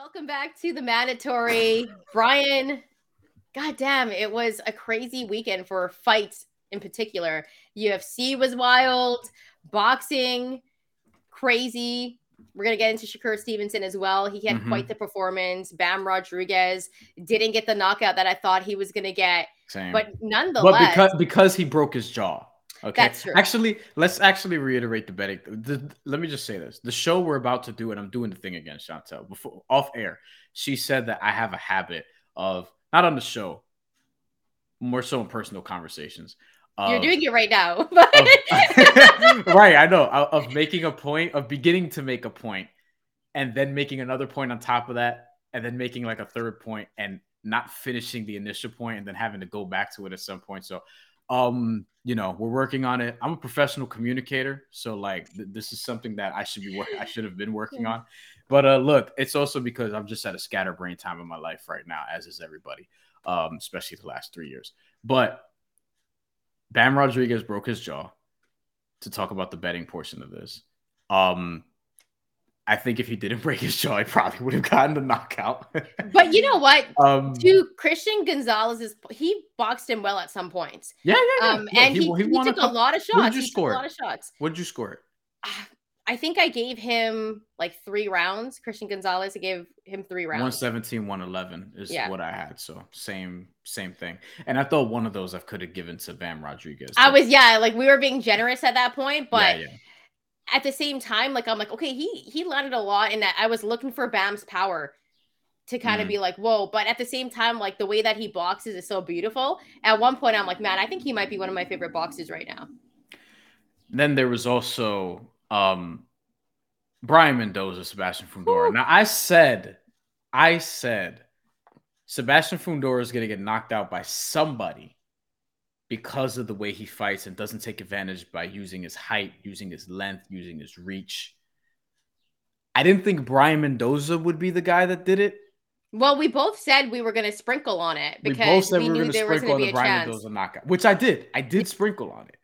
welcome back to the mandatory. Bryan, goddamn, it was a crazy weekend for fights in particular. UFC was wild, boxing, crazy. We're gonna get into Shakur Stevenson as well. He had Mhm. quite the performance. Bam Rodriguez didn't get the knockout that I thought he was gonna get, Same. but but because because he broke his jaw. Okay. That's true. Actually, let's actually reiterate the betting. The, let me just say this: the show we're about to do, and I'm doing the thing again, Shantelle. Before off air, she said that I have a habit of not on the show, more so in personal conversations. you're doing it right now. of- right, I know of of making a point, of beginning to make a point, and then making another point on top of that, and then making like a third point, and not finishing the initial point, and then having to go back to it at some point. So, um, you know, we're working on it. I'm a professional communicator, so like th- this is something that I should be work. I should have been working on. But uh, look, it's also because I'm just at a scatterbrain time in my life right now, as is everybody, um, especially the last three years. But Bam Rodriguez broke his jaw to talk about the betting portion of this. Um, I think if he didn't break his jaw, he probably would have gotten the knockout. but you know what? um, To Cristian Gonzalez's, he boxed him well at some points. yeah, yeah, yeah. Um, Yeah, and he, he, won took a couple- lot of What shots. did you He took score? a lot of shots. What did you score it? I think I gave him like three rounds. Cristian Gonzalez, I gave him three rounds. 117, 111 is Yeah. what I had. So same, same thing. And I thought one of those I could have given to Bam Rodriguez. I was yeah, like we were being generous at that point, Yeah, but yeah. At the same time, like I'm like, okay, he he landed a lot in that. I was looking for Bam's power to kind of Mhm. be like, whoa, but at the same time, like the way that he boxes is so beautiful. At one point, I'm like, man, I think he might be one of my favorite boxes right now. Then there was also um Brian Mendoza, Sebastian Fundora. Now I said, I said Sebastian Fundora is gonna get knocked out by somebody because of the way he fights and doesn't take advantage by using his height, using his length, using his reach. I didn't think Brian Mendoza would be the guy that did it. Well, we both said we were going to sprinkle on it We both because said we, we, were knew going to there was sprinkle going on to be a Brian chance. Mendoza knockout, which I did. I did sprinkle on it,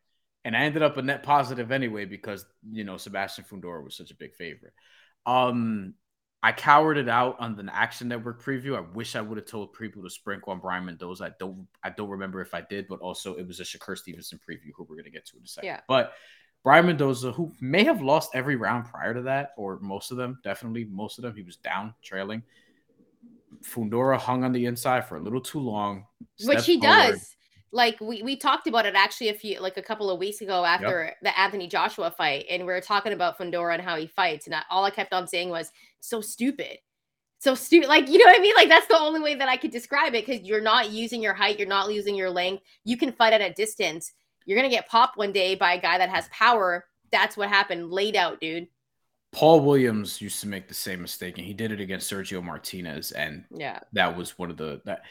and I ended up a net positive anyway because you know Sebastian Fundora was such a big favorite. Um, I cowered it out on the Action Network preview. I wish I would have told people to sprinkle on Brian Mendoza. I don't. I don't remember if I did, but also it was a Shakur Stevenson preview, who we're going to get to in a second. Yeah. But Brian Mendoza, who may have lost every round prior to that, or most of them, definitely most of them, he was down, trailing. Fundora hung on the inside for a little too long, which he forward. does. Like we we talked about it actually a few like a couple of weeks ago after the Anthony Joshua fight, and we were talking about Fundora and how he fights, and I, all I kept on saying was so stupid, so stupid. Like you know what I mean? Like that's the only way that I could describe it because you're not using your height, you're not using your length. You can fight at a distance. You're gonna get popped one day by a guy that has power. That's what happened. Laid out, dude. Paul Williams used to make the same mistake, and he did it against Sergio Martinez, and Yeah. that was one of the that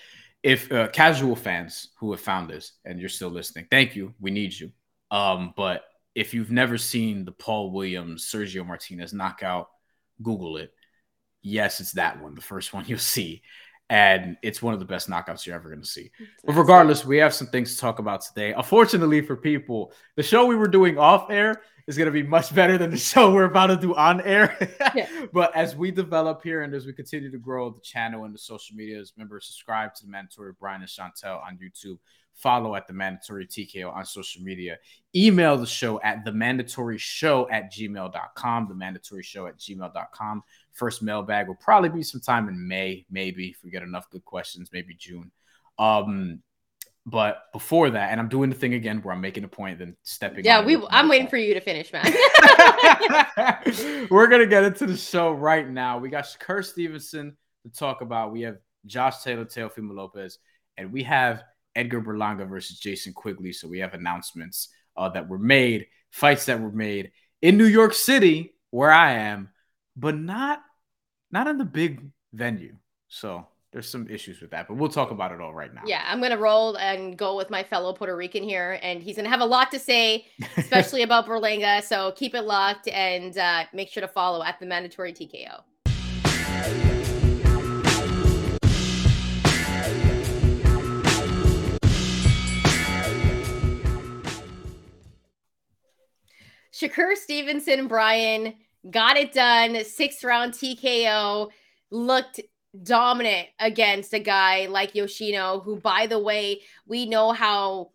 if uh, casual fans who have found this and you're still listening, thank you, we need you. Um, but if you've never seen the Paul Williams Sergio Martinez knockout, Google it. Yes, it's that one, the first one you'll see, and it's one of the best knockouts you're ever going to see. But regardless, we have some things to talk about today. Unfortunately for people, the show we were doing off air is going to be much better than the show we're about to do on air. Yeah. But as we develop here and as we continue to grow the channel and the social medias, remember subscribe to the Mandatory Bryan and Shantelle on YouTube. Follow at the Mandatory TKO on social media. Email the show at the mandatory show at gmail.com. The mandatory show at gmail.com. First mailbag will probably be sometime in May, maybe if we get enough good questions, maybe June. Um, but before that, and I'm doing the thing again where I'm making a point, then stepping. Yeah, we. I'm waiting for you to finish, man. We're gonna get into the show right now. We got Shakur Stevenson to talk about. We have Josh Taylor, Teofimo Lopez, and we have Edgar Berlanga versus Jason Quigley. So we have announcements uh, that were made, fights that were made in New York City, where I am, but not not in the big venue. So there's some issues with that, but we'll talk about it all right now. Yeah, I'm gonna roll and go with my fellow Puerto Rican here, and he's gonna have a lot to say, especially about Berlanga. So keep it locked and uh, make sure to follow at the mandatory TKO. Shakur Stevenson, Bryan got it done. Sixth round TKO. looked dominant against a guy like Yoshino, who, by the way, we know how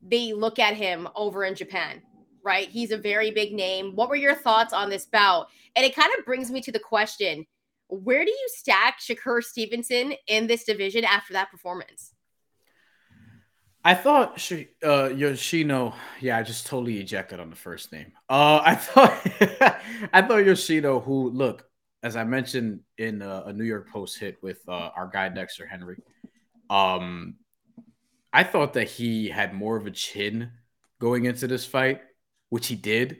they look at him over in Japan, right? He's a very big name. What were your thoughts on this bout? And it kind of brings me to the question where do you stack Shakur Stevenson in this division after that performance? I thought she, uh, Yoshino. Yeah, I just totally ejected on the first name. Uh, I thought, I thought Yoshino, who look, as I mentioned in a, a New York Post hit with uh, our guy Dexter Henry, um, I thought that he had more of a chin going into this fight, which he did,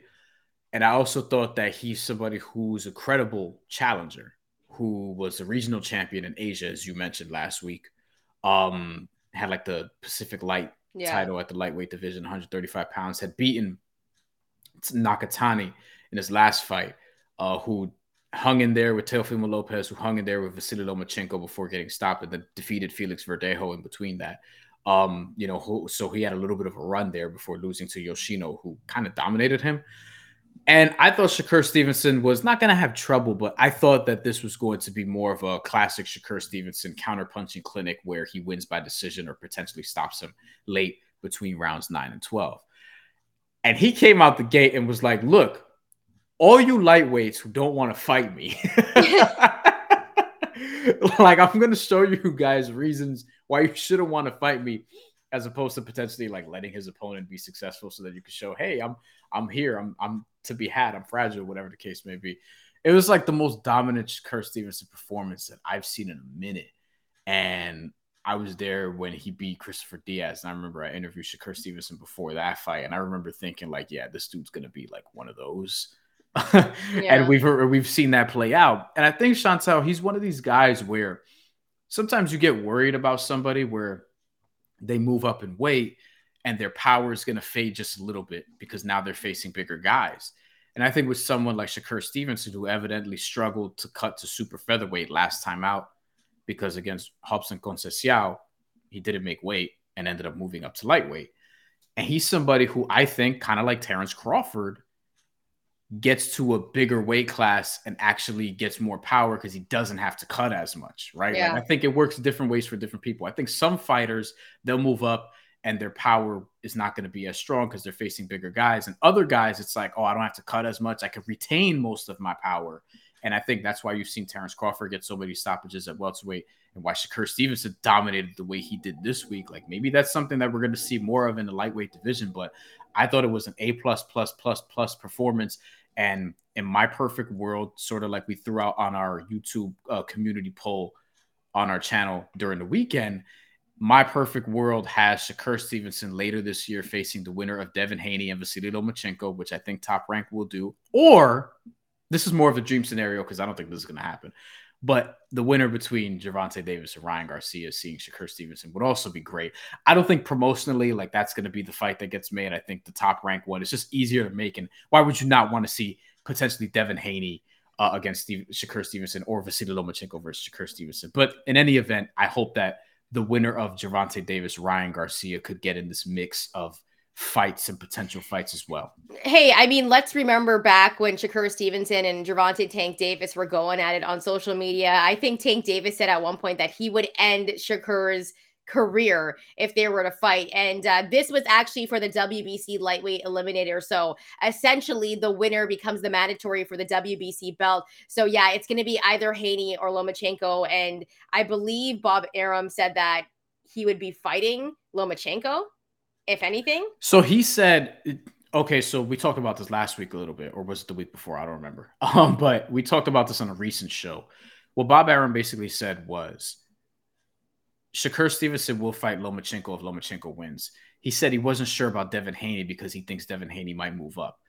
and I also thought that he's somebody who's a credible challenger, who was a regional champion in Asia, as you mentioned last week. Um, had like the Pacific Light yeah. title at the lightweight division, 135 pounds, had beaten Nakatani in his last fight, uh, who hung in there with Teofimo Lopez, who hung in there with Vasily Lomachenko before getting stopped, and then defeated Felix Verdejo in between that. Um, you know, who, so he had a little bit of a run there before losing to Yoshino, who kind of dominated him. And I thought Shakur Stevenson was not going to have trouble, but I thought that this was going to be more of a classic Shakur Stevenson counterpunching clinic where he wins by decision or potentially stops him late between rounds nine and 12. And he came out the gate and was like, Look, all you lightweights who don't want to fight me, like, I'm going to show you guys reasons why you shouldn't want to fight me as opposed to potentially like letting his opponent be successful so that you can show, hey, I'm I'm here, I'm I'm to be had, I'm fragile, whatever the case may be. It was like the most dominant Kurt Stevenson performance that I've seen in a minute. And I was there when he beat Christopher Diaz. And I remember I interviewed Shakur Stevenson before that fight. And I remember thinking, like, yeah, this dude's gonna be like one of those. yeah. And we've uh, we've seen that play out. And I think Shantelle, he's one of these guys where sometimes you get worried about somebody where they move up in weight and their power is going to fade just a little bit because now they're facing bigger guys. And I think with someone like Shakur Stevenson, who evidently struggled to cut to super featherweight last time out because against Hobson Conceição, he didn't make weight and ended up moving up to lightweight. And he's somebody who I think, kind of like Terrence Crawford, gets to a bigger weight class and actually gets more power because he doesn't have to cut as much, right? Yeah. Like I think it works different ways for different people. I think some fighters they'll move up and their power is not going to be as strong because they're facing bigger guys, and other guys it's like, oh, I don't have to cut as much. I can retain most of my power, and I think that's why you've seen Terrence Crawford get so many stoppages at welterweight, and why Shakur Stevenson dominated the way he did this week. Like maybe that's something that we're going to see more of in the lightweight division, but I thought it was an A plus plus plus plus performance and in my perfect world, sort of like we threw out on our YouTube uh, community poll on our channel during the weekend, my perfect world has Shakur Stevenson later this year facing the winner of Devin Haney and Vasily Lomachenko, which I think Top Rank will do. Or this is more of a dream scenario because I don't think this is going to happen. But the winner between Gervonta Davis and Ryan Garcia seeing Shakur Stevenson would also be great. I don't think promotionally, like that's going to be the fight that gets made. I think the top rank one is just easier to make. And why would you not want to see potentially Devin Haney uh, against Steve, Shakur Stevenson or Vasily Lomachenko versus Shakur Stevenson? But in any event, I hope that the winner of Gervonta Davis, Ryan Garcia, could get in this mix of fights and potential fights as well. Hey, I mean, let's remember back when Shakur Stevenson and Gervonta Tank Davis were going at it on social media. I think Tank Davis said at one point that he would end Shakur's career if they were to fight. And uh, this was actually for the WBC lightweight eliminator. So essentially, the winner becomes the mandatory for the WBC belt. So yeah, it's going to be either Haney or Lomachenko. And I believe Bob Arum said that he would be fighting Lomachenko if anything. So he said, okay, so we talked about this last week a little bit, or was it the week before? I don't remember. Um, but we talked about this on a recent show. What Bob Arum basically said was Shakur Stevenson will fight Lomachenko if Lomachenko wins. He said he wasn't sure about Devin Haney because he thinks Devin Haney might move up.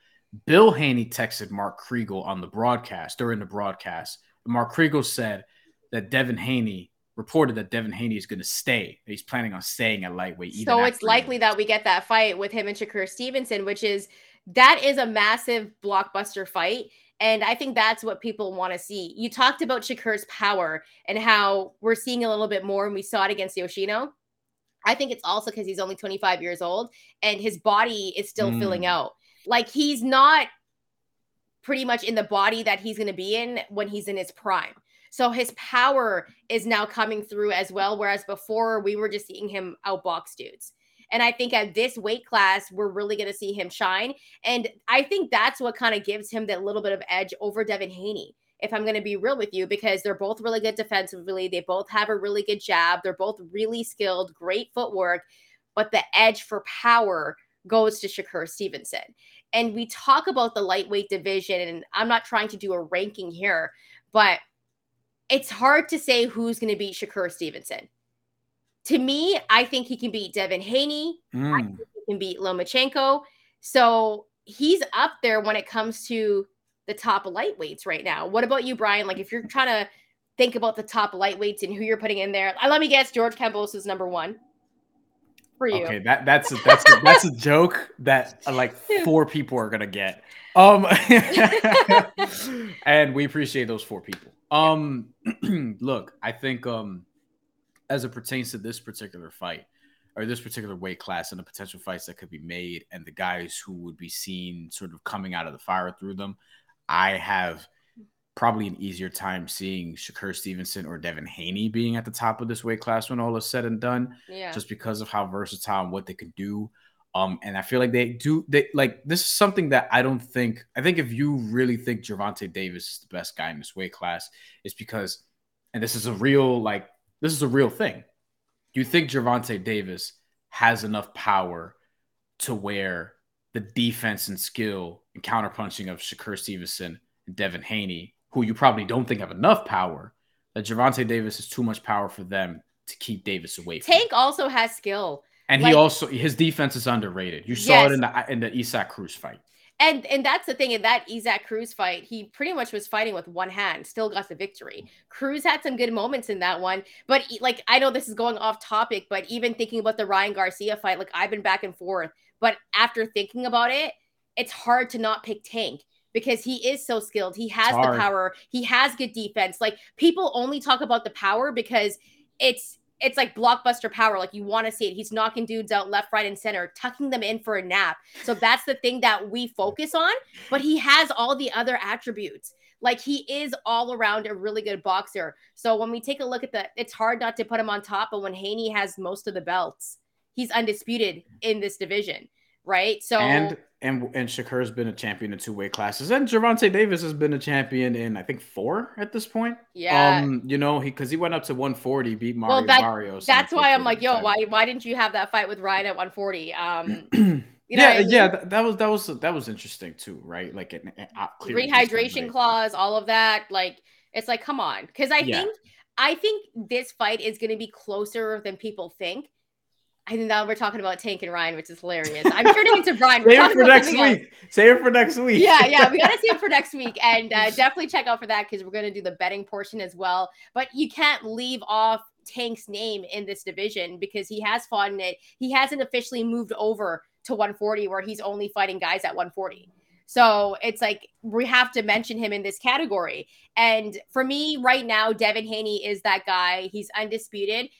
Bill Haney texted Mark Kriegel on the broadcast during the broadcast. Mark Kriegel said that Devin Haney reported that Devin Haney is going to stay. He's planning on staying at lightweight. so it's likely that we get that fight with him and Shakur Stevenson, which is that is a massive blockbuster fight. And I think that's what people want to see. You talked about Shakur's power and how we're seeing a little bit more, and we saw it against Yoshino. I think it's also because he's only 25 years old and his body is still mm. filling out. Like he's not pretty much in the body that he's going to be in when he's in his prime. So his power is now coming through as well. Whereas before we were just seeing him outbox dudes. And I think at this weight class, we're really going to see him shine. And I think that's what kind of gives him that little bit of edge over Devin Haney if I'm going to be real with you, because they're both really good defensively. They both have a really good jab. They're both really skilled, great footwork, but the edge for power goes to Shakur Stevenson. And we talk about the lightweight division, and I'm not trying to do a ranking here, but it's hard to say who's going to beat Shakur Stevenson. To me, I think he can beat Devin Haney. Mm. I think he can beat Lomachenko. So he's up there when it comes to the top lightweights right now. What about you, Bryan? Like, if you're trying to think about the top lightweights and who you're putting in there, let me guess, George Kambosos is number one for you. Okay, that that's a, that's a, that's a joke that uh, like four people are gonna get. Um, and we appreciate those four people. Um, look, I think um, as it pertains to this particular fight or this particular weight class and the potential fights that could be made and the guys who would be seen sort of coming out of the fire through them, I have probably an easier time seeing Shakur Stevenson or Devin Haney being at the top of this weight class when all is said and done. Yeah. Just because of how versatile and what they can do. Um, and I feel like they do they like this is something that I don't think I think if you really think Gervonta Davis is the best guy in this weight class, it's because and this is a real like this is a real thing. Do you think Gervonta Davis has enough power to where the defense and skill and counterpunching of Shakur Stevenson and Devin Haney, who you probably don't think have enough power, that Gervonta Davis is too much power for them to keep Davis away. Tank him. also has skill, and like, he also his defense is underrated. You saw yes. it in the in the Isaac Cruz fight. And and that's the thing in that Isaac Cruz fight, he pretty much was fighting with one hand, still got the victory. Cruz had some good moments in that one, but like I know this is going off topic, but even thinking about the Ryan Garcia fight, like I've been back and forth, but after thinking about it, it's hard to not pick Tank because he is so skilled. He has the power. He has good defense. Like people only talk about the power because it's it's like blockbuster power. Like you want to see it. He's knocking dudes out left, right, and center, tucking them in for a nap. So that's the thing that we focus on. But he has all the other attributes. Like he is all around a really good boxer. So when we take a look at the, it's hard not to put him on top. But when Haney has most of the belts, he's undisputed in this division, right? So and and and Shakur's been a champion in two weight classes, and Gervonta Davis has been a champion in I think four at this point. Yeah, um, you know he because he went up to 140, beat Mario well, that, Barrios. That's why I'm like, yo, why why didn't you have that fight with Ryan at 140? Um, you know yeah, I mean? yeah, that, that, was that was that was interesting too, right? Like an, an, uh, rehydration clause, all of that. Like it's like, come on, because I yeah. think I think this fight is going to be closer than people think I think now we're talking about Tank and Ryan, which is hilarious. I'm turning into Bryan. Save it for next week. Else. Save it for next week. Yeah, yeah, we got to save it for next week, and uh, definitely check out for that because we're going to do the betting portion as well. But you can't leave off Tank's name in this division because he has fought in it. He hasn't officially moved over to 140, where he's only fighting guys at 140. So it's like we have to mention him in this category. And for me, right now, Devin Haney is that guy. He's undisputed,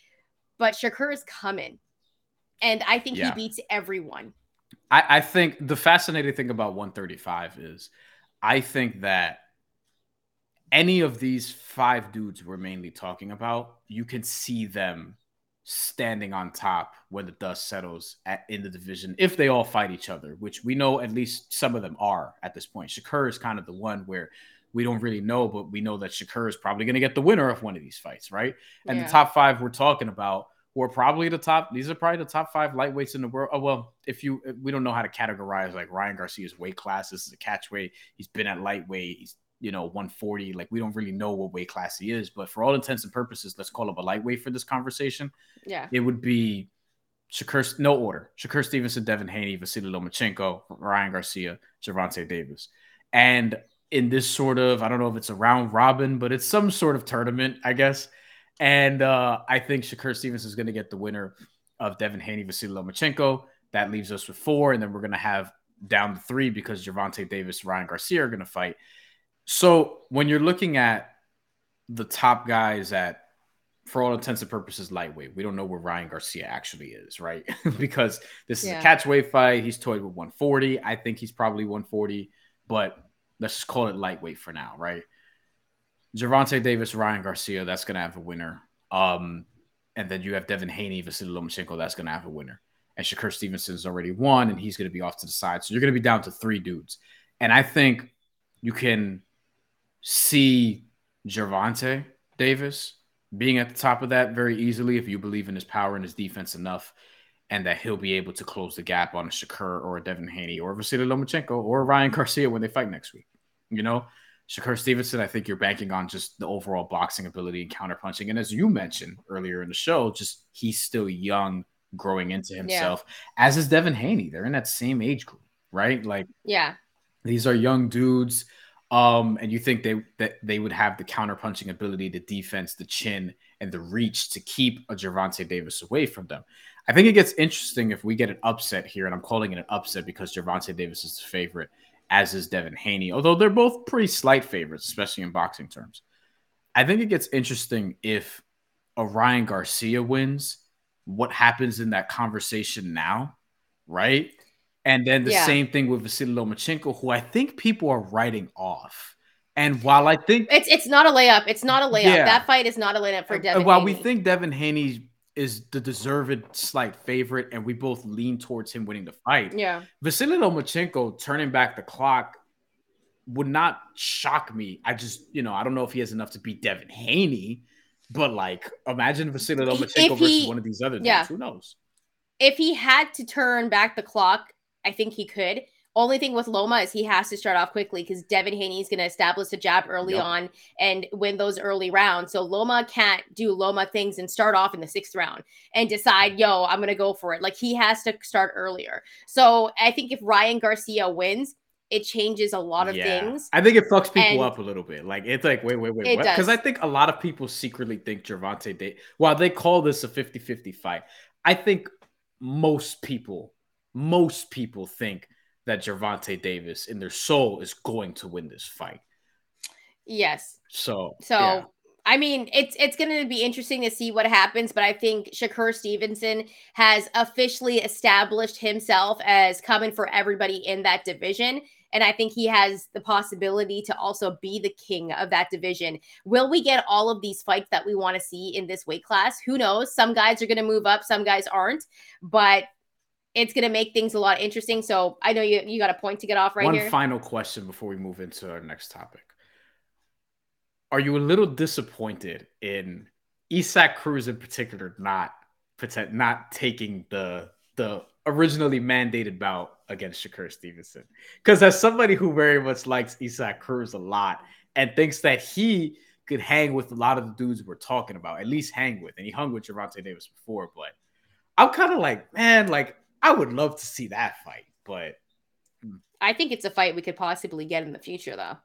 but Shakur is coming and I think yeah. he beats everyone. I, I think the fascinating thing about 135 is I think that any of these five dudes we're mainly talking about, you can see them standing on top when the dust settles at, in the division if they all fight each other, which we know at least some of them are at this point. Shakur is kind of the one where we don't really know, but we know that Shakur is probably going to get the winner of one of these fights, right? And yeah. the top five we're talking about who are probably the top. These are probably the top five lightweights in the world. Oh well, if you we don't know how to categorize like Ryan Garcia's weight class. This is a catch weight. He's been at lightweight. He's you know 140. Like we don't really know what weight class he is, but for all intents and purposes, let's call him a lightweight for this conversation. Yeah, it would be Shakur. No order: Shakur Stevenson, Devin Haney, Vasily Lomachenko, Ryan Garcia, Gervonta Davis, and in this sort of I don't know if it's a round robin, but it's some sort of tournament, I guess and uh, I think Shakur Stevens is going to get the winner of Devin Haney, Vasily Lomachenko. That leaves us with four. And then we're going to have down to three because Gervonta Davis, Ryan Garcia are going to fight. So when you're looking at the top guys at, for all intents and purposes, lightweight, we don't know where Ryan Garcia actually is, right? because this is a catch weight fight. He's toyed with 140. I think he's probably 140, but let's just call it lightweight for now, right? Gervonta Davis, Ryan Garcia, that's going to have a winner. Um, and then you have Devin Haney, Vasily Lomachenko, that's going to have a winner. And Shakur Stevenson's already won, and he's going to be off to the side. So you're going to be down to three dudes. And I think you can see Gervonta Davis being at the top of that very easily if you believe in his power and his defense enough, and that he'll be able to close the gap on a Shakur or a Devin Haney or Vasily Lomachenko or Ryan Garcia when they fight next week. You know, Shakur Stevenson, I think you're banking on just the overall boxing ability and counterpunching. And as you mentioned earlier in the show, just he's still young, growing into himself, yeah. as is Devin Haney. They're in that same age group, right? Like, yeah, these are young dudes. Um, and you think they that they would have the counterpunching ability, the defense, the chin, and the reach to keep a Gervonta Davis away from them. I think it gets interesting if we get an upset here, and I'm calling it an upset because Gervonta Davis is the favorite as is Devin Haney, although they're both pretty slight favorites, especially in boxing terms. I think it gets interesting if Ryan Garcia wins, what happens in that conversation now, right? And then the yeah. same thing with Vasily Lomachenko, who I think people are writing off. And while I think it's it's not a layup, it's not a layup. Yeah. That fight is not a layup for Devin. And while Haney. we think Devin Haney is the deserved slight favorite, and we both lean towards him winning the fight. Yeah. Vasily Lomachenko turning back the clock would not shock me. I just, you know, I don't know if he has enough to beat Devin Haney, but like imagine Vasily Lomachenko he, versus one of these other dudes. Who knows? If he had to turn back the clock, I think he could. Only thing with Loma is he has to start off quickly because Devin Haney is going to establish a jab early yep. on and win those early rounds. So Loma can't do Loma things and start off in the sixth round and decide, yo, I'm going to go for it. Like he has to start earlier. So I think if Ryan Garcia wins, it changes a lot of yeah. things. I think it fucks people and up a little bit. Like it's like, wait, wait, wait, Because I think a lot of people secretly think Gervonta Day, while they call this a 50-50 fight, I think most people, most people think that Gervonta Davis in their soul is going to win this fight. Yes. So so yeah. I mean, it's it's going to be interesting to see what happens, but I think Shakur Stevenson has officially established himself as coming for everybody in that division. And I think he has the possibility to also be the king of that division. Will we get all of these fights that we want to see in this weight class? Who knows? Some guys are going to move up, some guys aren't. But it's going to make things a lot interesting. So I know you you got a point to get off right One here. One final question before we move into our next topic. Are you a little disappointed in Isaac Cruz in particular not not taking the the originally mandated bout against Shakur Stevenson? Because as somebody who very much likes Isaac Cruz a lot and thinks that he could hang with a lot of the dudes we're talking about, at least hang with, and he hung with Gervonta Davis before, but I'm kind of like, man, like I would love to see that fight, but. I think it's a fight we could possibly get in the future, though.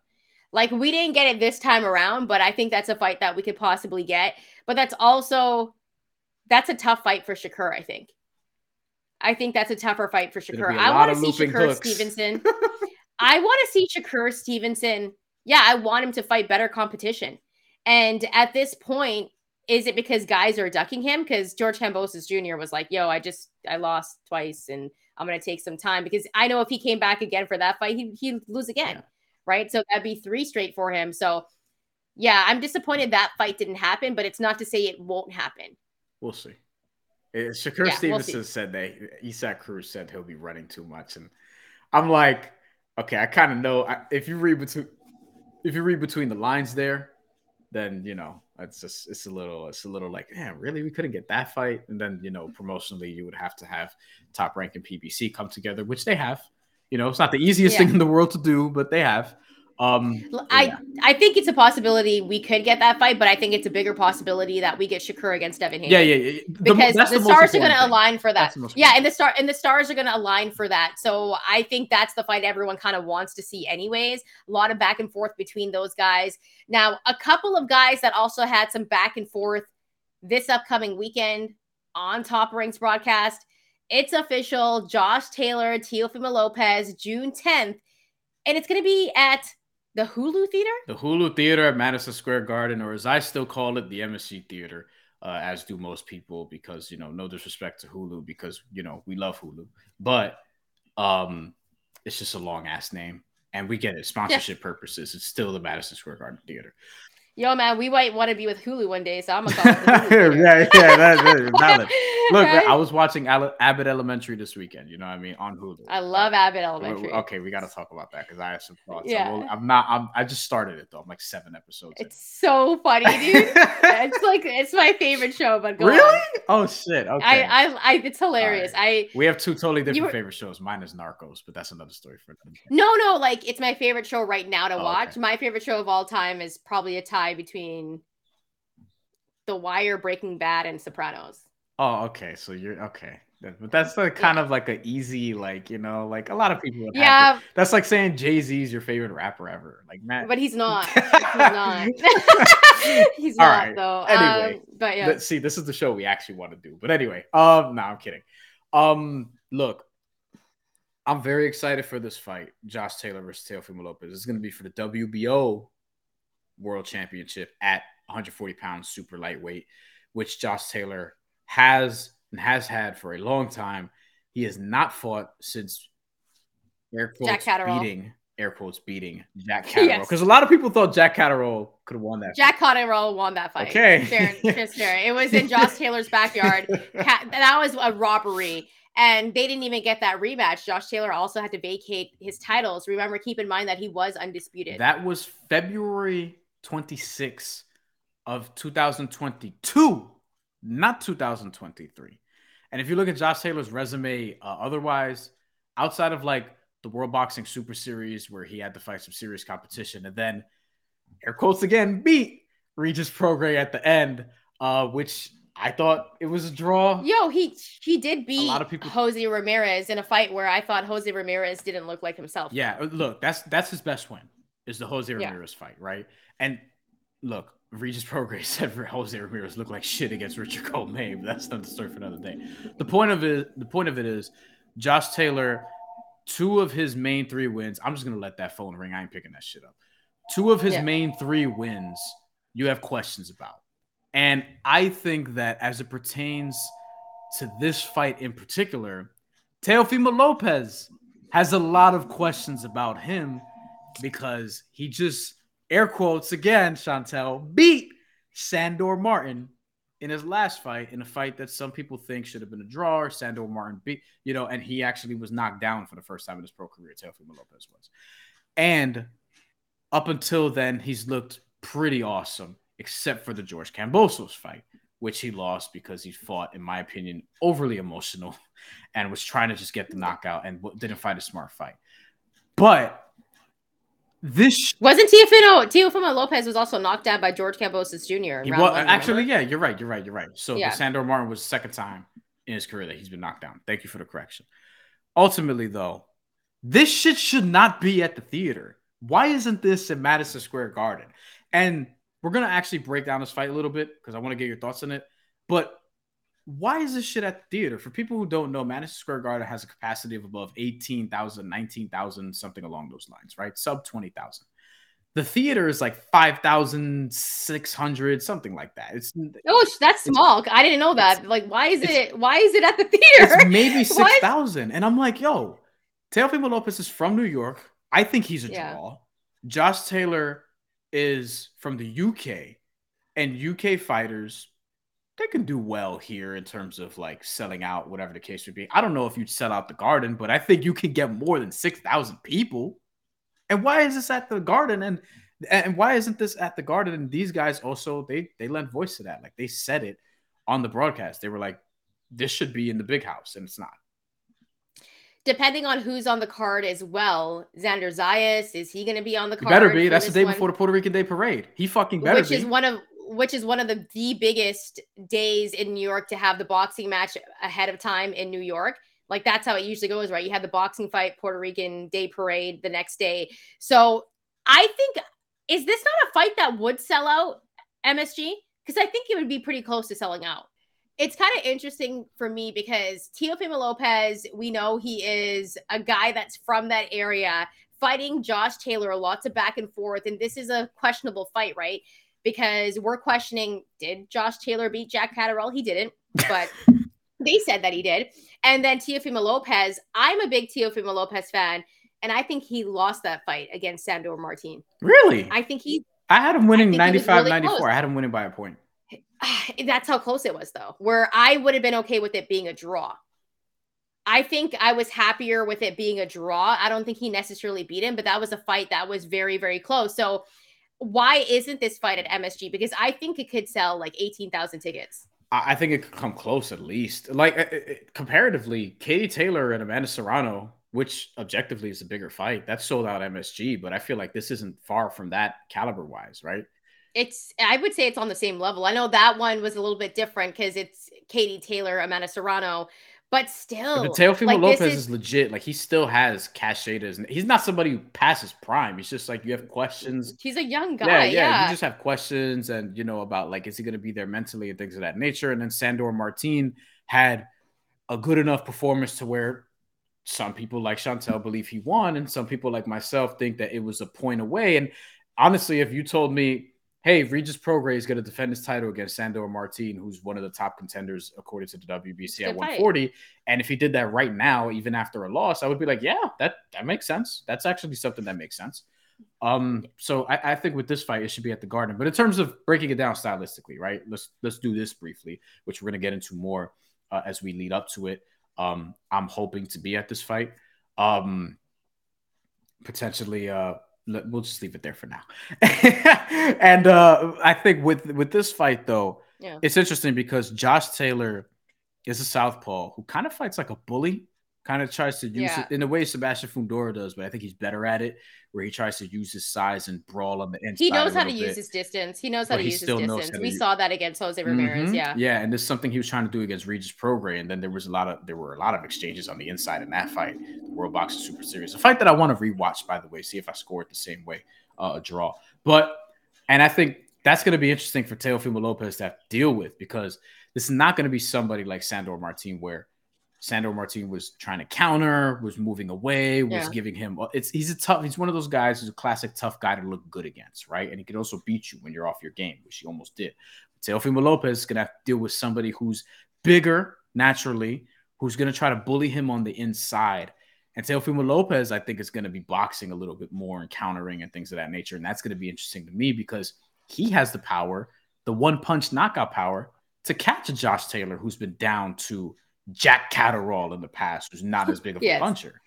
Like we didn't get it this time around, but I think that's a fight that we could possibly get. But that's also that's a tough fight for Shakur. I think. I think that's a tougher fight for Shakur. I want to see Shakur hooks. Stevenson. I want to see Shakur Stevenson. Yeah, I want him to fight better competition. And at this point, is it because guys are ducking him? Because George Kambosos Jr. was like, yo, I just I lost twice and I'm gonna take some time because I know if he came back again for that fight, he he'd lose again. Yeah. Right. So that'd be three straight for him. So yeah, I'm disappointed that fight didn't happen, but it's not to say it won't happen. We'll see. Uh, it, Shakur yeah, Stevenson we'll said that Isaac Cruz said he'll be running too much, and I'm like, okay, I kind of know. I, if you read between, if you read between the lines there, then you know it's just it's a little it's a little like yeah really? We couldn't get that fight? And then you know promotionally you would have to have top rank and PBC come together which they have. You know it's not the easiest yeah. thing in the world to do but they have um, I yeah. I think it's a possibility we could get that fight, but I think it's a bigger possibility that we get Shakur against Devin Haney. Yeah, yeah, yeah. The, because the, the stars are going to align for that. Yeah, and the star and the stars are going to align for that. So I think that's the fight everyone kind of wants to see, anyways. A lot of back and forth between those guys. Now, a couple of guys that also had some back and forth this upcoming weekend on Top Ranks broadcast. It's official. Josh Taylor, Teofimo Lopez, June 10th. And it's going to be at the Hulu Theater? The Hulu Theater at Madison Square Garden, or as I still call it, the MSG Theater, uh, as do most people, because you know, no disrespect to Hulu, because you know we love Hulu, but um, it's just a long ass name, and we get it sponsorship yeah. purposes. It's still the Madison Square Garden Theater. Yo, man, we might want to be with Hulu one day, so I'm gonna call. yeah, yeah, that's valid. Look, right? I was watching Abbott Elementary this weekend. You know what I mean on Hulu. I love Abbott Elementary. Okay, we got to talk about that because I have some thoughts. Yeah. I'm, I'm not. I'm, I just started it though. I'm like seven episodes. It's in. so funny, dude. it's like it's my favorite show. But really? On. Oh shit. Okay. I, I, I it's hilarious. Right. I we have two totally different were, favorite shows. Mine is Narcos, but that's another story for. another. No, no, like it's my favorite show right now to oh, watch. Okay. My favorite show of all time is probably a tie between the Wire, Breaking Bad, and Sopranos. Oh, okay. So you're okay. But that's like kind yeah. of like an easy, like you know, like a lot of people. yeah, that's like saying Jay Z is your favorite rapper ever. Like Matt, but he's not. he's not. he's not right. though. Anyway, um, but yeah. Let's see. This is the show we actually want to do. But anyway, um, no, I'm kidding. Um, look, I'm very excited for this fight, Josh Taylor versus Teofimo Lopez. It's going to be for the WBO World Championship at 140 pounds super lightweight, which Josh Taylor has and has had for a long time. He has not fought since air quotes beating air quotes beating Jack Catterall because yes. a lot of people thought Jack Catterall could have won that. Jack fight. Catterall won that fight. Okay, It was in Josh Taylor's backyard. that was a robbery. And they didn't even get that rematch. Josh Taylor also had to vacate his titles. Remember, keep in mind that he was undisputed. That was February 26th, of 2022, not 2023. And if you look at Josh Taylor's resume, uh, otherwise, outside of like the World Boxing Super Series, where he had to fight some serious competition, and then air quotes again, beat Regis Prograis at the end, uh, which I thought it was a draw. Yo, he he did beat a lot of people Jose Ramirez in a fight where I thought Jose Ramirez didn't look like himself. Yeah, look, that's that's his best win is the Jose Ramirez yeah. fight, right? And look, Regis Prograis said for Jose Ramirez looked like shit against Richard Commey, but that's not the story for another day. The point of it, the point of it is, Josh Taylor, two of his main three wins. I'm just gonna let that phone ring. I ain't picking that shit up. Two of his yeah. main three wins, you have questions about, and I think that as it pertains to this fight in particular, Teofimo Lopez has a lot of questions about him because he just air quotes again, Shantelle, beat Sandor Martin in his last fight, in a fight that some people think should have been a draw, or Sandor Martin beat, you know, and he actually was knocked down for the first time in his pro career, Teofimo Lopez was. And up until then, he's looked pretty awesome, except for the George Kambosos fight, which he lost because he fought, in my opinion, overly emotional and was trying to just get the knockout and didn't fight a smart fight. But this wasn't Teofimo. Teofimo Lopez was also knocked out by George Kambosos Jr. Well, actually, yeah, you're right. You're right. You're right. So yeah. Sandor Martin was the second time in his career that he's been knocked down. Thank you for the correction. Ultimately, though, this shit should not be at the theater. Why isn't this in Madison Square Garden? And we're gonna actually break down this fight a little bit because I want to get your thoughts on it. But why is this shit at the theater? For people who don't know, Madison Square Garden has a capacity of above 18,000, 19,000, something along those lines, right? Sub 20,000. The theater is like 5,600, something like that. It's Oh, that's small. I didn't know that. Like why is it why is it at the theater? It's maybe 6,000. And I'm like, "Yo, Teofimo Lopez is from New York. I think he's a yeah. draw. Josh Taylor is from the UK and UK fighters they can do well here in terms of like selling out, whatever the case would be. I don't know if you'd sell out the garden, but I think you can get more than 6,000 people. And why is this at the garden? And and why isn't this at the garden? And these guys also they they lent voice to that. Like they said it on the broadcast. They were like, this should be in the big house, and it's not. Depending on who's on the card as well, Xander Zayas is he going to be on the card? He better be. That's the day one? before the Puerto Rican Day Parade. He fucking better be Which be. is one of which is one of the the biggest days in New York to have the boxing match ahead of time in New York. Like that's how it usually goes, right? You have the boxing fight, Puerto Rican Day Parade the next day. So I think is this not a fight that would sell out MSG? Because I think it would be pretty close to selling out. It's kind of interesting for me because Teofimo Lopez, we know he is a guy that's from that area, fighting Josh Taylor, lots of back and forth, and this is a questionable fight, right? Because we're questioning did Josh Taylor beat Jack Catterall? He didn't, but they said that he did. And then Teofimo Lopez, I'm a big Teofimo Lopez fan, and I think he lost that fight against Sandor Martin. Really? I think he I had him winning 95 really 94. Close. I had him winning by a point. That's how close it was, though, where I would have been okay with it being a draw. I think I was happier with it being a draw. I don't think he necessarily beat him, but that was a fight that was very, very close. So, why isn't this fight at MSG? Because I think it could sell like 18,000 tickets. I think it could come close at least. Like uh, uh, comparatively, Katie Taylor and Amanda Serrano, which objectively is a bigger fight, that sold out MSG, but I feel like this isn't far from that caliber wise, right? It's I would say it's on the same level. I know that one was a little bit different because it's Katie Taylor, Amanda Serrano, but still, but Teofimo like, Lopez is, is, legit. Like he still has cachet. He's not somebody who passes prime. He's just like you have questions. He's a young guy. Yeah, yeah. yeah. You just have questions, and you know about like is he going to be there mentally and things of that nature. And then Sandor Martin had a good enough performance to where some people like Shantelle believe he won, and some people like myself think that it was a point away. And honestly, if you told me hey, Regis Prograis is going to defend his title against Sandor Martin, who's one of the top contenders according to the WBC at 140. Fight. And if he did that right now, even after a loss, I would be like, yeah, that that makes sense. That's actually something that makes sense. Um, so I, I think with this fight, it should be at the Garden. But in terms of breaking it down stylistically, right? Let's let's do this briefly, which we're going to get into more uh, as we lead up to it. Um, I'm hoping to be at this fight. Um, potentially uh we'll just leave it there for now. and uh, I think with with this fight though, yeah. it's interesting because Josh Taylor is a southpaw who kind of fights like a bully, kind of tries to use yeah. it in the way Sebastian Fundora does, but I think he's better at it, where he tries to use his size and brawl on the inside. He knows how to bit. use his distance. He knows how to use his distance. We use... saw that against Jose Ramirez. Mm-hmm. Yeah. Yeah. And this is something he was trying to do against Regis Prograis. And then there was a lot of there were a lot of exchanges on the inside in that fight. The World Boxing Super Series. A fight that I want to rewatch, by the way, see if I score it the same way, uh, a draw. But and I think that's going to be interesting for Teofimo Lopez to have to deal with because this is not going to be somebody like Sandor Martin where Sandor Martin was trying to counter, was moving away, was yeah. giving him. Uh, it's he's a tough. He's one of those guys who's a classic tough guy to look good against, right? And he can also beat you when you're off your game, which he almost did. Teofimo Lopez is gonna have to deal with somebody who's bigger naturally, who's gonna try to bully him on the inside. And Teofimo Lopez, I think, is gonna be boxing a little bit more and countering and things of that nature. And that's gonna be interesting to me because he has the power, the one punch knockout power, to catch a Josh Taylor who's been down to Jack Catterall in the past, who's not as big of yes. a puncher.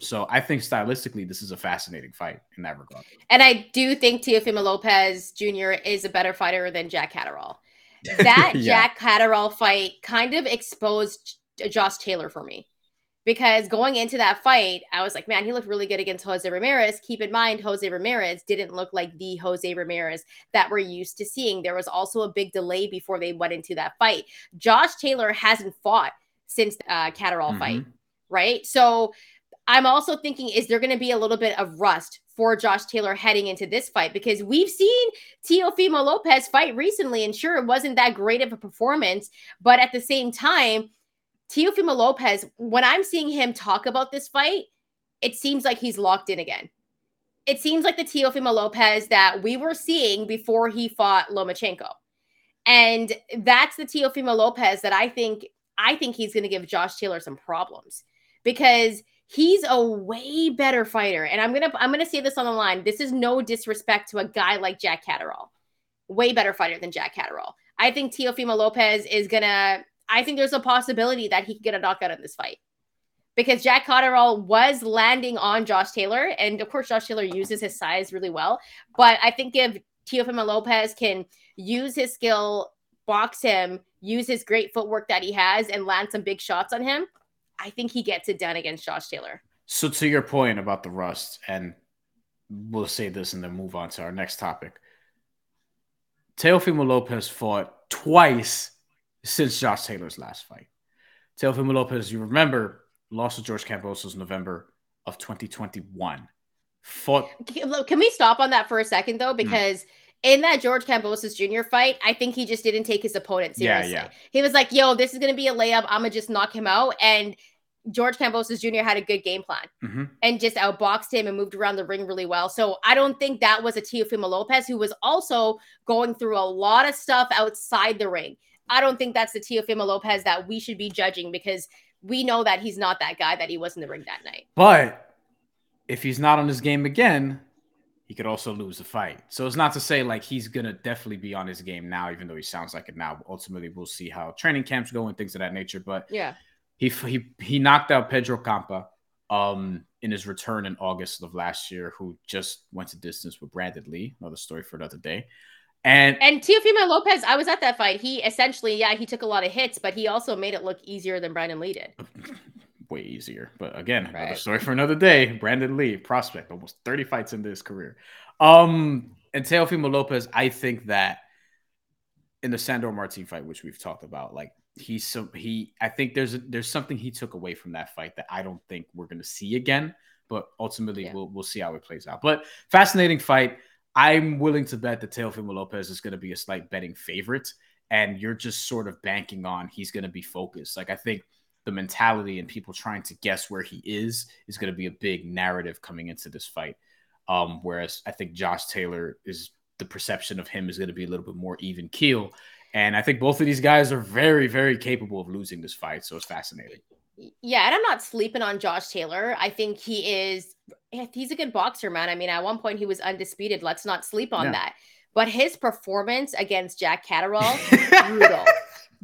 So I think stylistically, this is a fascinating fight in that regard. And I do think Teofimo Lopez Jr. is a better fighter than Jack Catterall. That yeah. Jack Catterall fight kind of exposed Josh Taylor for me. Because going into that fight, I was like, man, he looked really good against Jose Ramirez. Keep in mind, Jose Ramirez didn't look like the Jose Ramirez that we're used to seeing. There was also a big delay before they went into that fight. Josh Taylor hasn't fought since uh, Catterall mm-hmm. fight, right? So I'm also thinking, is there going to be a little bit of rust for Josh Taylor heading into this fight? Because we've seen Teofimo Lopez fight recently, and sure, it wasn't that great of a performance, but at the same time, Teofimo Lopez, when I'm seeing him talk about this fight, it seems like he's locked in again. It seems like the Teofimo Lopez that we were seeing before he fought Lomachenko. And that's the Teofimo Lopez that I think I think he's going to give Josh Taylor some problems because he's a way better fighter. And I'm gonna I'm gonna say this on the line. This is no disrespect to a guy like Jack Catterall, way better fighter than Jack Catterall. I think Teofimo Lopez is gonna. I think there's a possibility that he could get a knockout in this fight because Jack Catterall was landing on Josh Taylor, and of course Josh Taylor uses his size really well. But I think if Teofimo Lopez can use his skill, box him, use his great footwork that he has and land some big shots on him, I think he gets it done against Josh Taylor. So to your point about the rust, and we'll say this and then move on to our next topic. Teofimo Lopez fought twice since Josh Taylor's last fight. Teofimo Lopez, you remember, lost to George Kambosos in November of 2021. Fought. Can we stop on that for a second though? Mm. Because mm in that George Kambosos Jr. fight, I think he just didn't take his opponent seriously. Yeah, yeah. He was like, yo, this is going to be a layup. I'm going to just knock him out. And George Kambosos Jr. had a good game plan mm-hmm. and just outboxed him and moved around the ring really well. So I don't think that was a Teofimo Lopez who was also going through a lot of stuff outside the ring. I don't think that's the Teofimo Lopez that we should be judging because we know that he's not that guy that he was in the ring that night. But if he's not on his game again, he could also lose the fight. So it's not to say like he's gonna definitely be on his game now, even though he sounds like it now. Ultimately, we'll see how training camps go and things of that nature. But yeah, he he he knocked out Pedro Campa um in his return in August of last year, who just went to distance with Brandon Lee. Another story for another day. And and Teofimo Lopez, I was at that fight. He essentially, yeah, he took a lot of hits, but he also made it look easier than Brandon Lee did. way easier. But again, right. another story for another day. Brandon Lee, prospect, almost 30 fights in his career. Um, and Teofimo Lopez, I think that in the Sandor Martin fight, which we've talked about, like he's so he I think there's a, there's something he took away from that fight that I don't think we're gonna see again. But ultimately, yeah. we'll we'll see how it plays out. But fascinating fight. I'm willing to bet that Teofimo Lopez is going to be a slight betting favorite, and you're just sort of banking on he's going to be focused. Like I think the mentality and people trying to guess where he is is going to be a big narrative coming into this fight. Um, whereas I think Josh Taylor is the perception of him is going to be a little bit more even keel. And I think both of these guys are very, very capable of losing this fight. So it's fascinating. Yeah, and I'm not sleeping on Josh Taylor. I think he is he's a good boxer, man. I mean, at one point he was undisputed. Let's not sleep on yeah. that. But his performance against Jack Catterall, brutal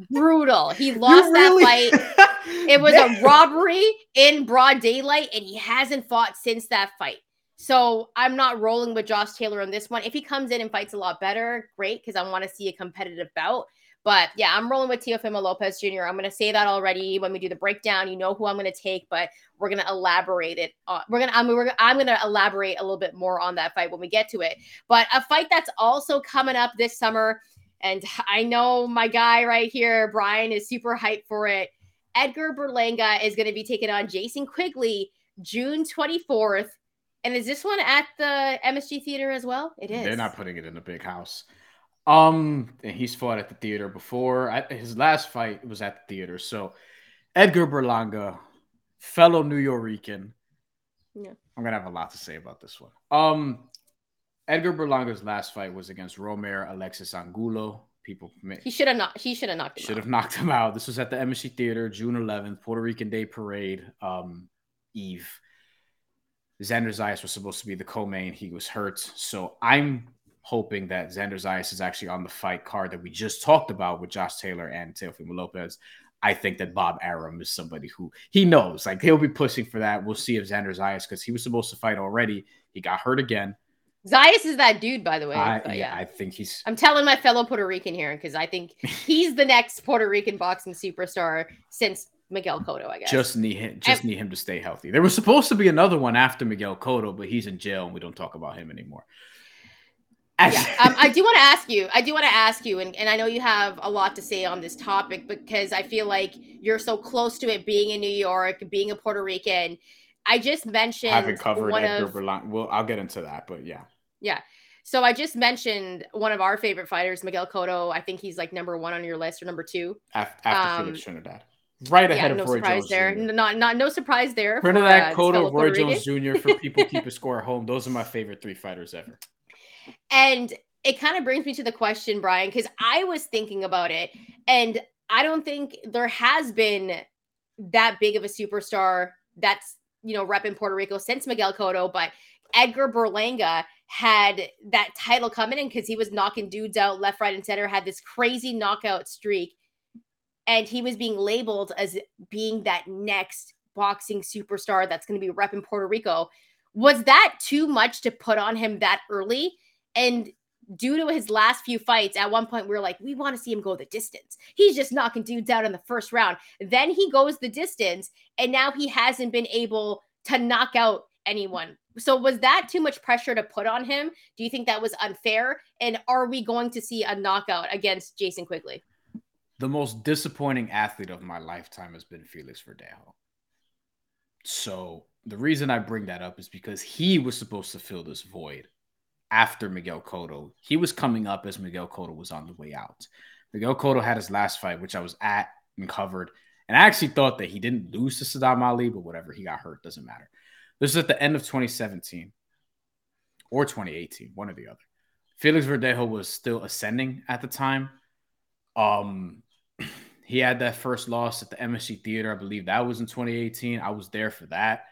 brutal. He lost really? that fight. It was a robbery in broad daylight, and he hasn't fought since that fight. So I'm not rolling with Josh Taylor on this one. If he comes in and fights a lot better, great, because I want to see a competitive bout. But yeah, I'm rolling with Teofimo Lopez Jr. I'm going to say that already when we do the breakdown. You know who I'm going to take, but we're going to elaborate it. On, we're going to I'm, I'm going to elaborate a little bit more on that fight when we get to it. But a fight that's also coming up this summer and I know my guy right here, Brian, is super hyped for it. Edgar Berlanga is going to be taking on Jason Quigley June 24th. And is this one at the MSG Theater as well? It is. They're not putting it in the big house. Um, and he's fought at the theater before. I, his last fight was at the theater. So Edgar Berlanga, fellow New Yorican. Yeah. I'm gonna have a lot to say about this one. Um, Edgar Berlanga's last fight was against Roamer Alexis Angulo. People, he should have not. He should have knocked. Should have knocked him out. This was at the Embassy Theater, June 11th, Puerto Rican Day Parade um, Eve. Xander Zayas was supposed to be the co-main. He was hurt, so I'm hoping that Xander Zayas is actually on the fight card that we just talked about with Josh Taylor and Teofimo Lopez. I think that Bob Arum is somebody who he knows, like he'll be pushing for that. We'll see if Xander Zayas, because he was supposed to fight already, he got hurt again. Zayas is that dude, by the way. I, yeah, yeah, I think he's. I'm telling my fellow Puerto Rican here because I think he's the next Puerto Rican boxing superstar since Miguel Cotto. I guess. Just need him. Just and, need him to stay healthy. There was supposed to be another one after Miguel Cotto, but he's in jail and we don't talk about him anymore. yeah, um, I do want to ask you. I do want to ask you, and, and I know you have a lot to say on this topic because I feel like you're so close to it, being in New York, being a Puerto Rican. I just mentioned I haven't covered Edgar of, Berlanga. Well, I'll get into that, but yeah. Yeah. So I just mentioned one of our favorite fighters, Miguel Cotto. I think he's like number one on your list or number two after, after um, Felix Trinidad. Right ahead yeah, of no Roy surprise Jones there. Jr. Not not no surprise there. Trinidad, for, uh, Cotto, Roy Jones Jr. For people keep a score at home. Those are my favorite three fighters ever. And it kind of brings me to the question, Brian, because I was thinking about it, and I don't think there has been that big of a superstar that's you know rep in Puerto Rico since Miguel Cotto, but Edgar Berlanga had that title coming in because he was knocking dudes out left, right, and center, had this crazy knockout streak. And he was being labeled as being that next boxing superstar that's going to be rep in Puerto Rico. Was that too much to put on him that early? And due to his last few fights, at one point we were like, we want to see him go the distance. He's just knocking dudes out in the first round. Then he goes the distance, and now he hasn't been able to knock out anyone so was that too much pressure to put on him? Do you think that was unfair? And are we going to see a knockout against Jason Quigley? The most disappointing athlete of my lifetime has been Felix Verdejo. So the reason I bring that up is because he was supposed to fill this void after Miguel Cotto. He was coming up as Miguel Cotto was on the way out. Miguel Cotto had his last fight, which I was at and covered. And I actually thought that he didn't lose to Saddam Ali, but whatever, he got hurt, doesn't matter. This is at the end of 2017 or 2018, one or the other. Felix Verdejo was still ascending at the time. Um, he had that first loss at the MSG Theater. I believe that was in 2018. I was there for that.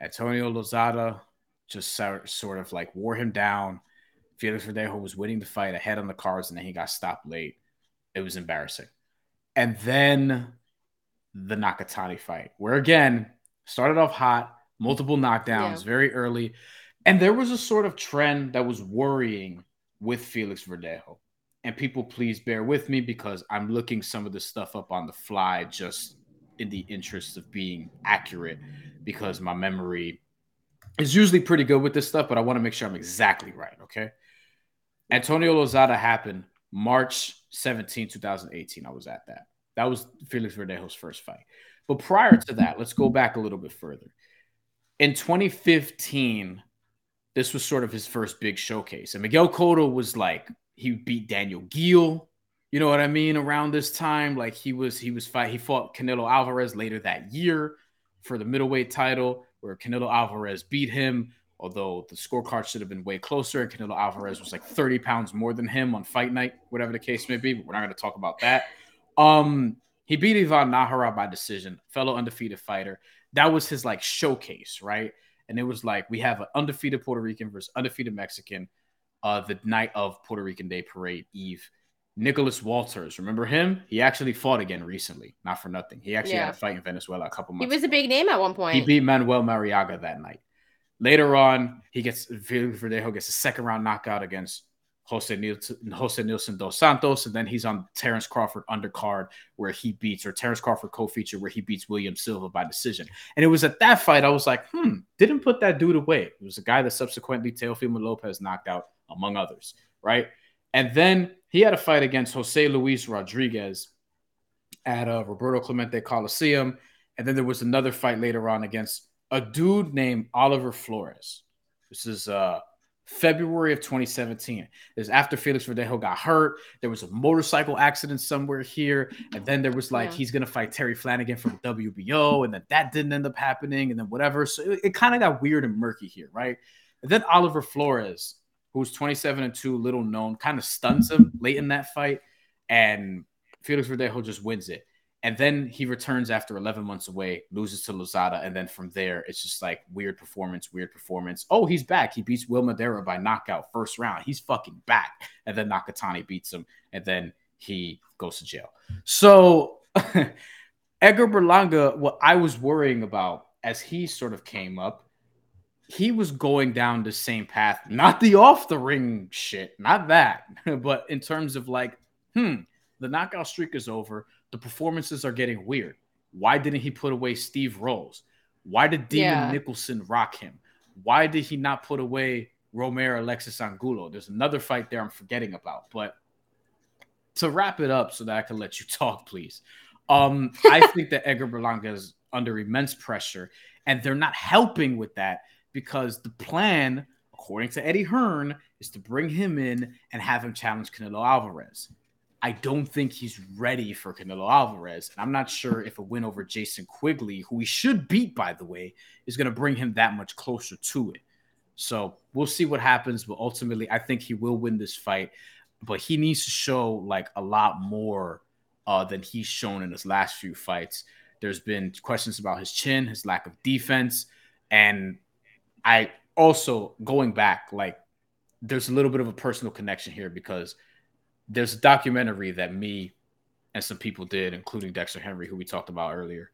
Antonio Lozada just sort of like wore him down. Felix Verdejo was winning the fight ahead on the cards, and then he got stopped late. It was embarrassing. And then the Nakatani fight, where again started off hot, multiple knockdowns yeah. very early, and there was a sort of trend that was worrying with Felix Verdejo. And people, please bear with me because I'm looking some of the stuff up on the fly just in the interest of being accurate because my memory is usually pretty good with this stuff, but I want to make sure I'm exactly right. Okay. Antonio Lozada happened March 17, 2018. I was at that. That was Felix Verdejo's first fight. But prior to that, let's go back a little bit further. In 2015, this was sort of his first big showcase. And Miguel Cotto was like, he beat Daniel Geale. You know what I mean? Around this time, like he was, he was fight. He fought Canelo Alvarez later that year for the middleweight title, where Canelo Alvarez beat him. Although the scorecard should have been way closer, Canelo Alvarez was like 30 pounds more than him on fight night, whatever the case may be. But we're not going to talk about that. Um, he beat Ivan Najera by decision, fellow undefeated fighter. That was his like showcase, right? And it was like we have an undefeated Puerto Rican versus undefeated Mexican, uh, the night of Puerto Rican Day Parade Eve. Nicholas Walters, remember him? He actually fought again recently, not for nothing. He actually yeah. had a fight in Venezuela a couple months. He was ago. a big name at one point. He beat Manuel Marriaga that night. Later on, he gets Verdejo gets a second round knockout against Jose Nilson, Jose Nilson dos Santos, and then he's on Terrence Crawford undercard where he beats, or Terrence Crawford co-feature where he beats William Silva by decision. And it was at that fight I was like, hmm, didn't put that dude away. It was a guy that subsequently Teofimo Lopez knocked out, among others, right? And then he had a fight against Jose Luis Rodriguez at uh, Roberto Clemente Coliseum, and then there was another fight later on against a dude named Oliver Flores. This is uh February of 2017. Is after Felix Verdejo got hurt. There was a motorcycle accident somewhere here, and then there was like yeah. he's gonna fight Terry Flanagan from WBO, and then that didn't end up happening, and then whatever. So it, it kind of got weird and murky here, right? And then Oliver Flores, who's 27 and two, little known, kind of stuns him late in that fight, and Felix Verdejo just wins it. And then he returns after 11 months away, loses to Lozada. And then from there, it's just like weird performance, weird performance. Oh, he's back. He beats Will Madera by knockout first round. He's fucking back. And then Nakatani beats him. And then he goes to jail. So Edgar Berlanga, what I was worrying about as he sort of came up, he was going down the same path, not the off the ring shit, not that, but in terms of like, hmm, the knockout streak is over the performances are getting weird. Why didn't he put away Steve Rolls? Why did Demond yeah. Nicholson rock him? Why did he not put away Romero Alexis Angulo? There's another fight there I'm forgetting about. But to wrap it up so that I can let you talk, please. Um, I think that Edgar Berlanga is under immense pressure, and they're not helping with that because the plan, according to Eddie Hearn, is to bring him in and have him challenge Canelo Alvarez. I don't think he's ready for Canelo Alvarez. And I'm not sure if a win over Jason Quigley, who he should beat, by the way, is going to bring him that much closer to it. So we'll see what happens. But ultimately, I think he will win this fight. But he needs to show like a lot more uh, than he's shown in his last few fights. There's been questions about his chin, his lack of defense. And I also, going back, like, there's a little bit of a personal connection here because – there's a documentary that me and some people did, including Dexter Henry, who we talked about earlier,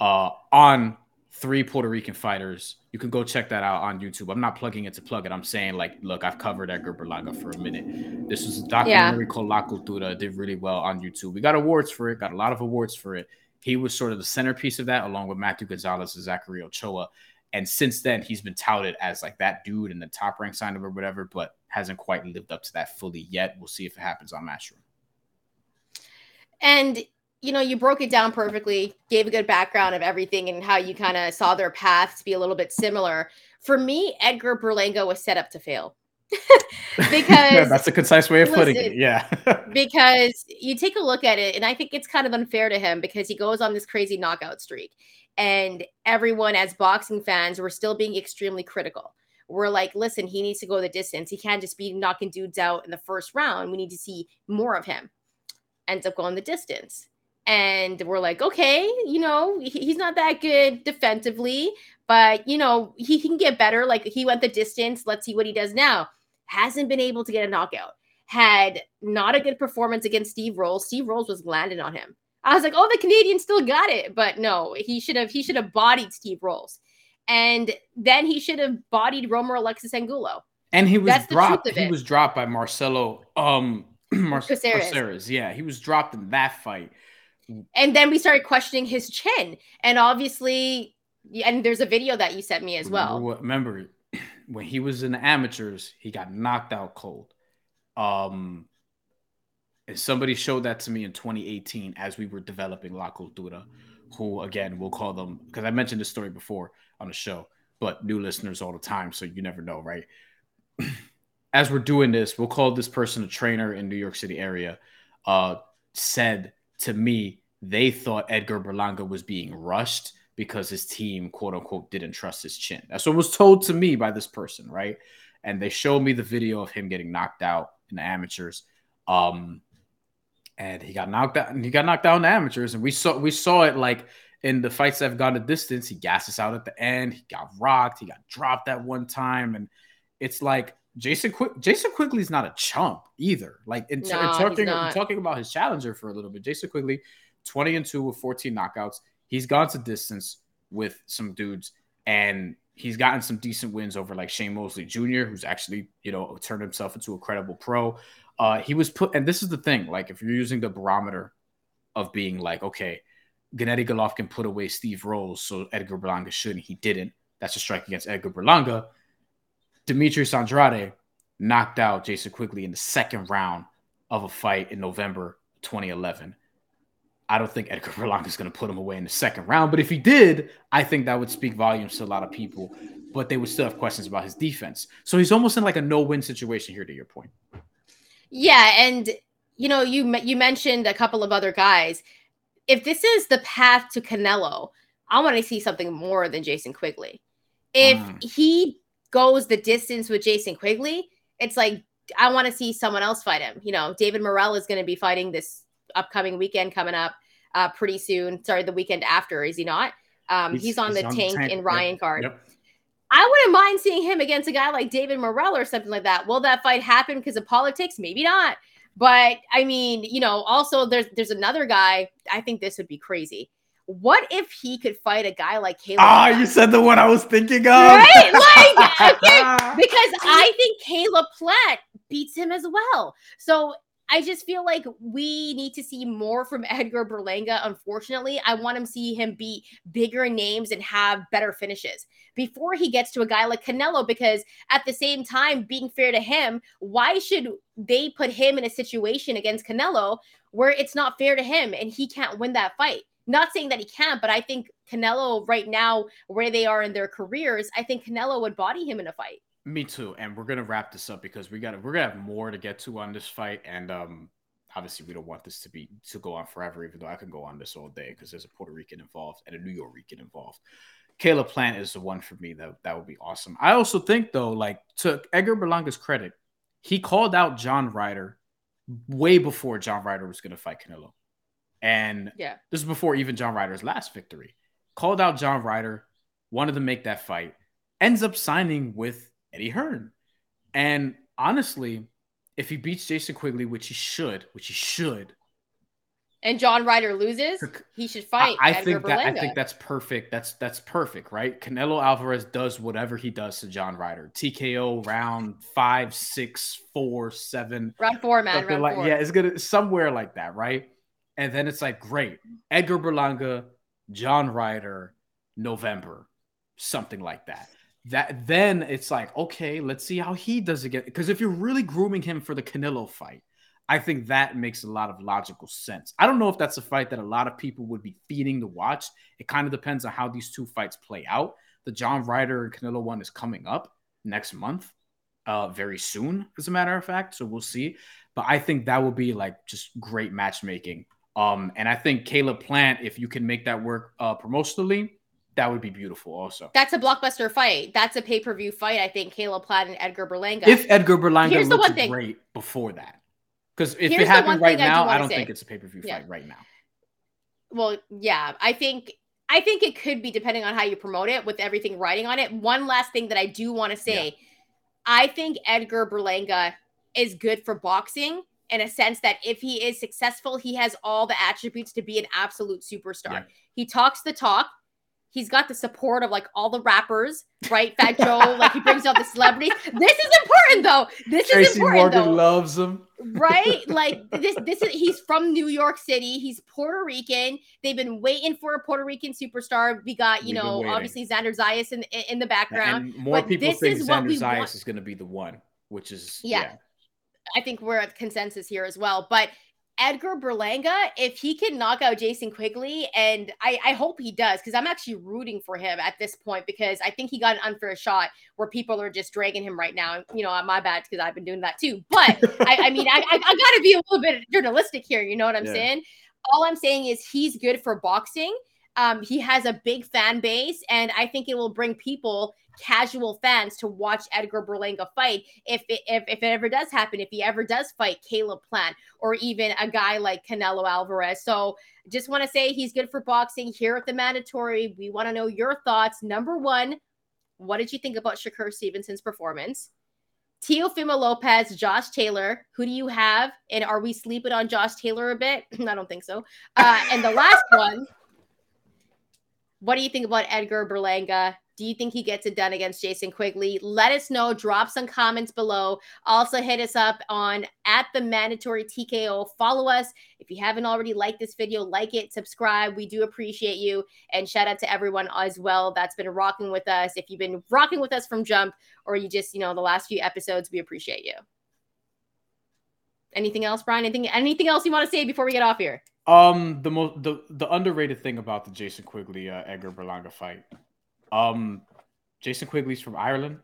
uh, on three Puerto Rican fighters. You can go check that out on YouTube. I'm not plugging it to plug it. I'm saying like, look, I've covered Edgar Berlanga for a minute. This was a documentary yeah. called La Cultura. It did really well on YouTube. We got awards for it. Got a lot of awards for it. He was sort of the centerpiece of that, along with Matthew Gonzalez and Zachary Ochoa. And since then, he's been touted as like that dude in the top rank sign up or whatever, but hasn't quite lived up to that fully yet. We'll see if it happens on Matchroom. And you know, you broke it down perfectly, gave a good background of everything and how you kind of saw their paths be a little bit similar. For me, Edgar Berlanga was set up to fail. because that's a concise way of listen, putting it. Yeah. because you take a look at it, and I think it's kind of unfair to him because he goes on this crazy knockout streak and everyone as boxing fans were still being extremely critical we're like listen he needs to go the distance he can't just be knocking dudes out in the first round we need to see more of him ends up going the distance And we're like, okay, you know, he's not that good defensively, but you know, he, can get better. Like he went the distance. Let's see what he does now. Hasn't been able to get a knockout. Had not a good performance against Steve Rolls. Steve Rolls was landing on him. I was like, oh, the Canadian still got it, but no, he should have he should have bodied Steve Rolls, and then he should have bodied Roamer Alexis Angulo. And he was That's dropped. He was dropped by Marcelo um Mar- Coceres. Yeah, he was dropped in that fight. And then we started questioning his chin, and obviously, and there's a video that you sent me as well. What, remember when he was in the amateurs, he got knocked out cold. Um, and somebody showed that to me in 2018 as we were developing La Cultura, who again we'll call them because I mentioned this story before on the show, but new listeners all the time, so you never know, right? as we're doing this, we'll call this person a trainer in New York City area. Uh, said to me they thought Edgar Berlanga was being rushed because his team, quote unquote, didn't trust his chin. That's what was told to me by this person, right? And they showed me the video of him getting knocked out in the amateurs. Um, and he got knocked out and he got knocked out in the amateurs and we saw we saw it like in the fights that have gone a distance he gasses out at the end he got rocked he got dropped at one time and it's like Jason Quick Jason Quigley's not a chump either like in, no, in talking talking about his challenger for a little bit Jason Quigley 20 and 2 with 14 knockouts he's gone to distance with some dudes and he's gotten some decent wins over like Shane Mosley Jr., who's actually, you know, turned himself into a credible pro. Uh, he was put, and this is the thing, like if you're using the barometer of being like, okay, Gennady Golovkin put away Steve Rolls, so Edgar Berlanga shouldn't. He didn't. That's a strike against Edgar Berlanga. Demetrius Andrade knocked out Jason Quigley in the second round of a fight in November 2011. I don't think Edgar Berlanga is going to put him away in the second round, but if he did, I think that would speak volumes to a lot of people. But they would still have questions about his defense. So he's almost in like a no-win situation here. To your point. Yeah, and you know, you you mentioned a couple of other guys. If this is the path to Canelo, I want to see something more than Jason Quigley. If mm. he goes the distance with Jason Quigley, it's like I want to see someone else fight him. You know, David Morrell is going to be fighting this upcoming weekend coming up uh, pretty soon. Sorry, the weekend after, is he not? Um, he's, he's, on, he's the, on the tank in Ryan yep. card. Yep. I wouldn't mind seeing him against a guy like David Morrell or something like that. Will that fight happen because of politics? Maybe not. But I mean, you know, also there's there's another guy. I think this would be crazy. What if he could fight a guy like Caleb? Ah, oh, you said the one I was thinking of. Right? Like, because I think Caleb Plant beats him as well. So I just feel like we need to see more from Edgar Berlanga. Unfortunately, I want to see him beat bigger names and have better finishes before he gets to a guy like Canelo. Because at the same time, being fair to him, why should they put him in a situation against Canelo where it's not fair to him and he can't win that fight? Not saying that he can't, but I think Canelo right now, where they are in their careers, I think Canelo would body him in a fight. Me too. And we're gonna wrap this up because we got to we're gonna have more to get to on this fight. And um obviously we don't want this to be to go on forever, even though I can go on this all day because there's a Puerto Rican involved and a New York Rican involved. Caleb Plant is the one for me that that would be awesome. I also think though, like to Edgar Berlanga's credit, he called out John Ryder way before John Ryder was gonna fight Canelo. And yeah, this is before even John Ryder's last victory. Called out John Ryder, wanted to make that fight, ends up signing with Eddie Hearn. And honestly, if he beats Jason Quigley, which he should, which he should, and John Ryder loses, he should fight. I, I think that I think that's perfect. That's that's perfect, right? Canelo Alvarez does whatever he does to John Ryder. TKO round five, six, four, seven. Round four, man. Round like, four. Yeah, it's gonna somewhere like that, right? And then it's like, great. Edgar Berlanga, John Ryder, November, something like that that then it's like okay let's see how he does again. Because if you're really grooming him for the canelo fight i think that makes a lot of logical sense. I don't know if that's a fight that a lot of people would be feeding to watch. It kind of depends on how these two fights play out. The john ryder and canelo one is coming up next month uh very soon as a matter of fact so we'll see. But i think that will be like just great matchmaking. Um and i think caleb plant if you can make that work uh promotionally that would be beautiful also. That's a blockbuster fight. That's a pay-per-view fight, I think, Caleb Plant and Edgar Berlanga. If Edgar Berlanga Here's looks great before that. Because if Here's it happened right now, I don't think it's a pay-per-view yeah. fight right now. Well, yeah, I think I think it could be depending on how you promote it with everything writing on it. One last thing that I do want to say, yeah. I think Edgar Berlanga is good for boxing in a sense that if he is successful, he has all the attributes to be an absolute superstar. Yeah. He talks the talk. He's got the support of like all the rappers, right? Fat Joe, like he brings out the celebrities. This is important though. This Tracy is important Morgan though. loves him, right? Like this, this is he's from New York City. He's Puerto Rican. They've been waiting for a Puerto Rican superstar. We got, you We've know, obviously Xander Zayas in in the background. And more people think Xander Zayas want. is going to be the one, which is yeah. yeah. I think we're at consensus here as well. But Edgar Berlanga, if he can knock out Jason Quigley, and I, I hope he does, because I'm actually rooting for him at this point because I think he got an unfair shot where people are just dragging him right now. You know, my bad because I've been doing that too. But I, I, mean, I, I, I got to be a little bit journalistic here. You know what I'm yeah. saying? All I'm saying is he's good for boxing. Um, he has a big fan base, and I think it will bring people casual fans to watch Edgar Berlanga fight if it, if, if it ever does happen, if he ever does fight Caleb Plant or even a guy like Canelo Alvarez. So just want to say he's good for boxing here at the mandatory. We want to know your thoughts. Number one, what did you think about Shakur Stevenson's performance? Teofimo Lopez, Josh Taylor. Who do you have? And are we sleeping on Josh Taylor a bit? I don't think so. Uh, and the last one, what do you think about Edgar Berlanga? Do you think he gets it done against Jason Quigley? Let us know. Drop some comments below. Also, hit us up on at the mandatory TKO. Follow us. If you haven't already liked this video, like it, subscribe. We do appreciate you. And shout out to everyone as well that's been rocking with us. If you've been rocking with us from jump or you just, you know, the last few episodes, we appreciate you. Anything else, Brian? Anything anything else you want to say before we get off here? Um, the most the the underrated thing about the Jason Quigley uh, Edgar Berlanga fight um, Jason Quigley's from Ireland.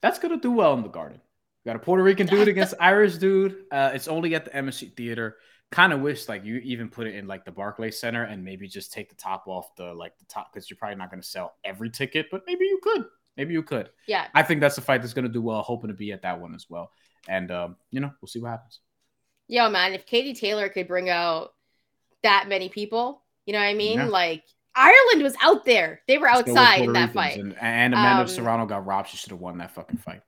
That's gonna do well in the Garden. You got a Puerto Rican dude against Irish dude. Uh, it's only at the MSG Theater. Kind of wish like you even put it in like the Barclays Center and maybe just take the top off the like the top because you're probably not gonna sell every ticket, but maybe you could. Maybe you could. Yeah. I think that's a fight that's gonna do well. Hoping to be at that one as well. And um, you know, we'll see what happens. Yo, man, if Katie Taylor could bring out that many people, you know what I mean? Yeah. Like Ireland was out there. They were outside in that fight. And, and Amanda um, Serrano got robbed. She should have won that fucking fight.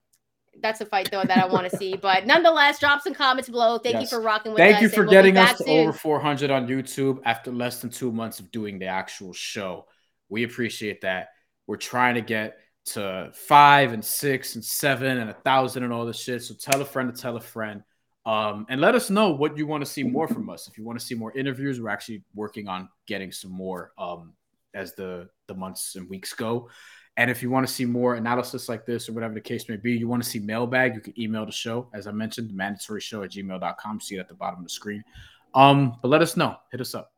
That's a fight though that I want to see. But nonetheless, drop some comments below. Thank yes. you for rocking with Thank us. Thank you for getting we'll us to soon. over 400 on YouTube after less than two months of doing the actual show. We appreciate that. We're trying to get to five and six and seven and a thousand and all this shit. So tell a friend to tell a friend. Um, and let us know what you want to see more from us. If you want to see more interviews, we're actually working on getting some more um, as the the months and weeks go. And if you want to see more analysis like this or whatever the case may be, you want to see mailbag, you can email the show. As I mentioned, mandatory show at gmail.com. See it at the bottom of the screen. Um, but let us know. Hit us up.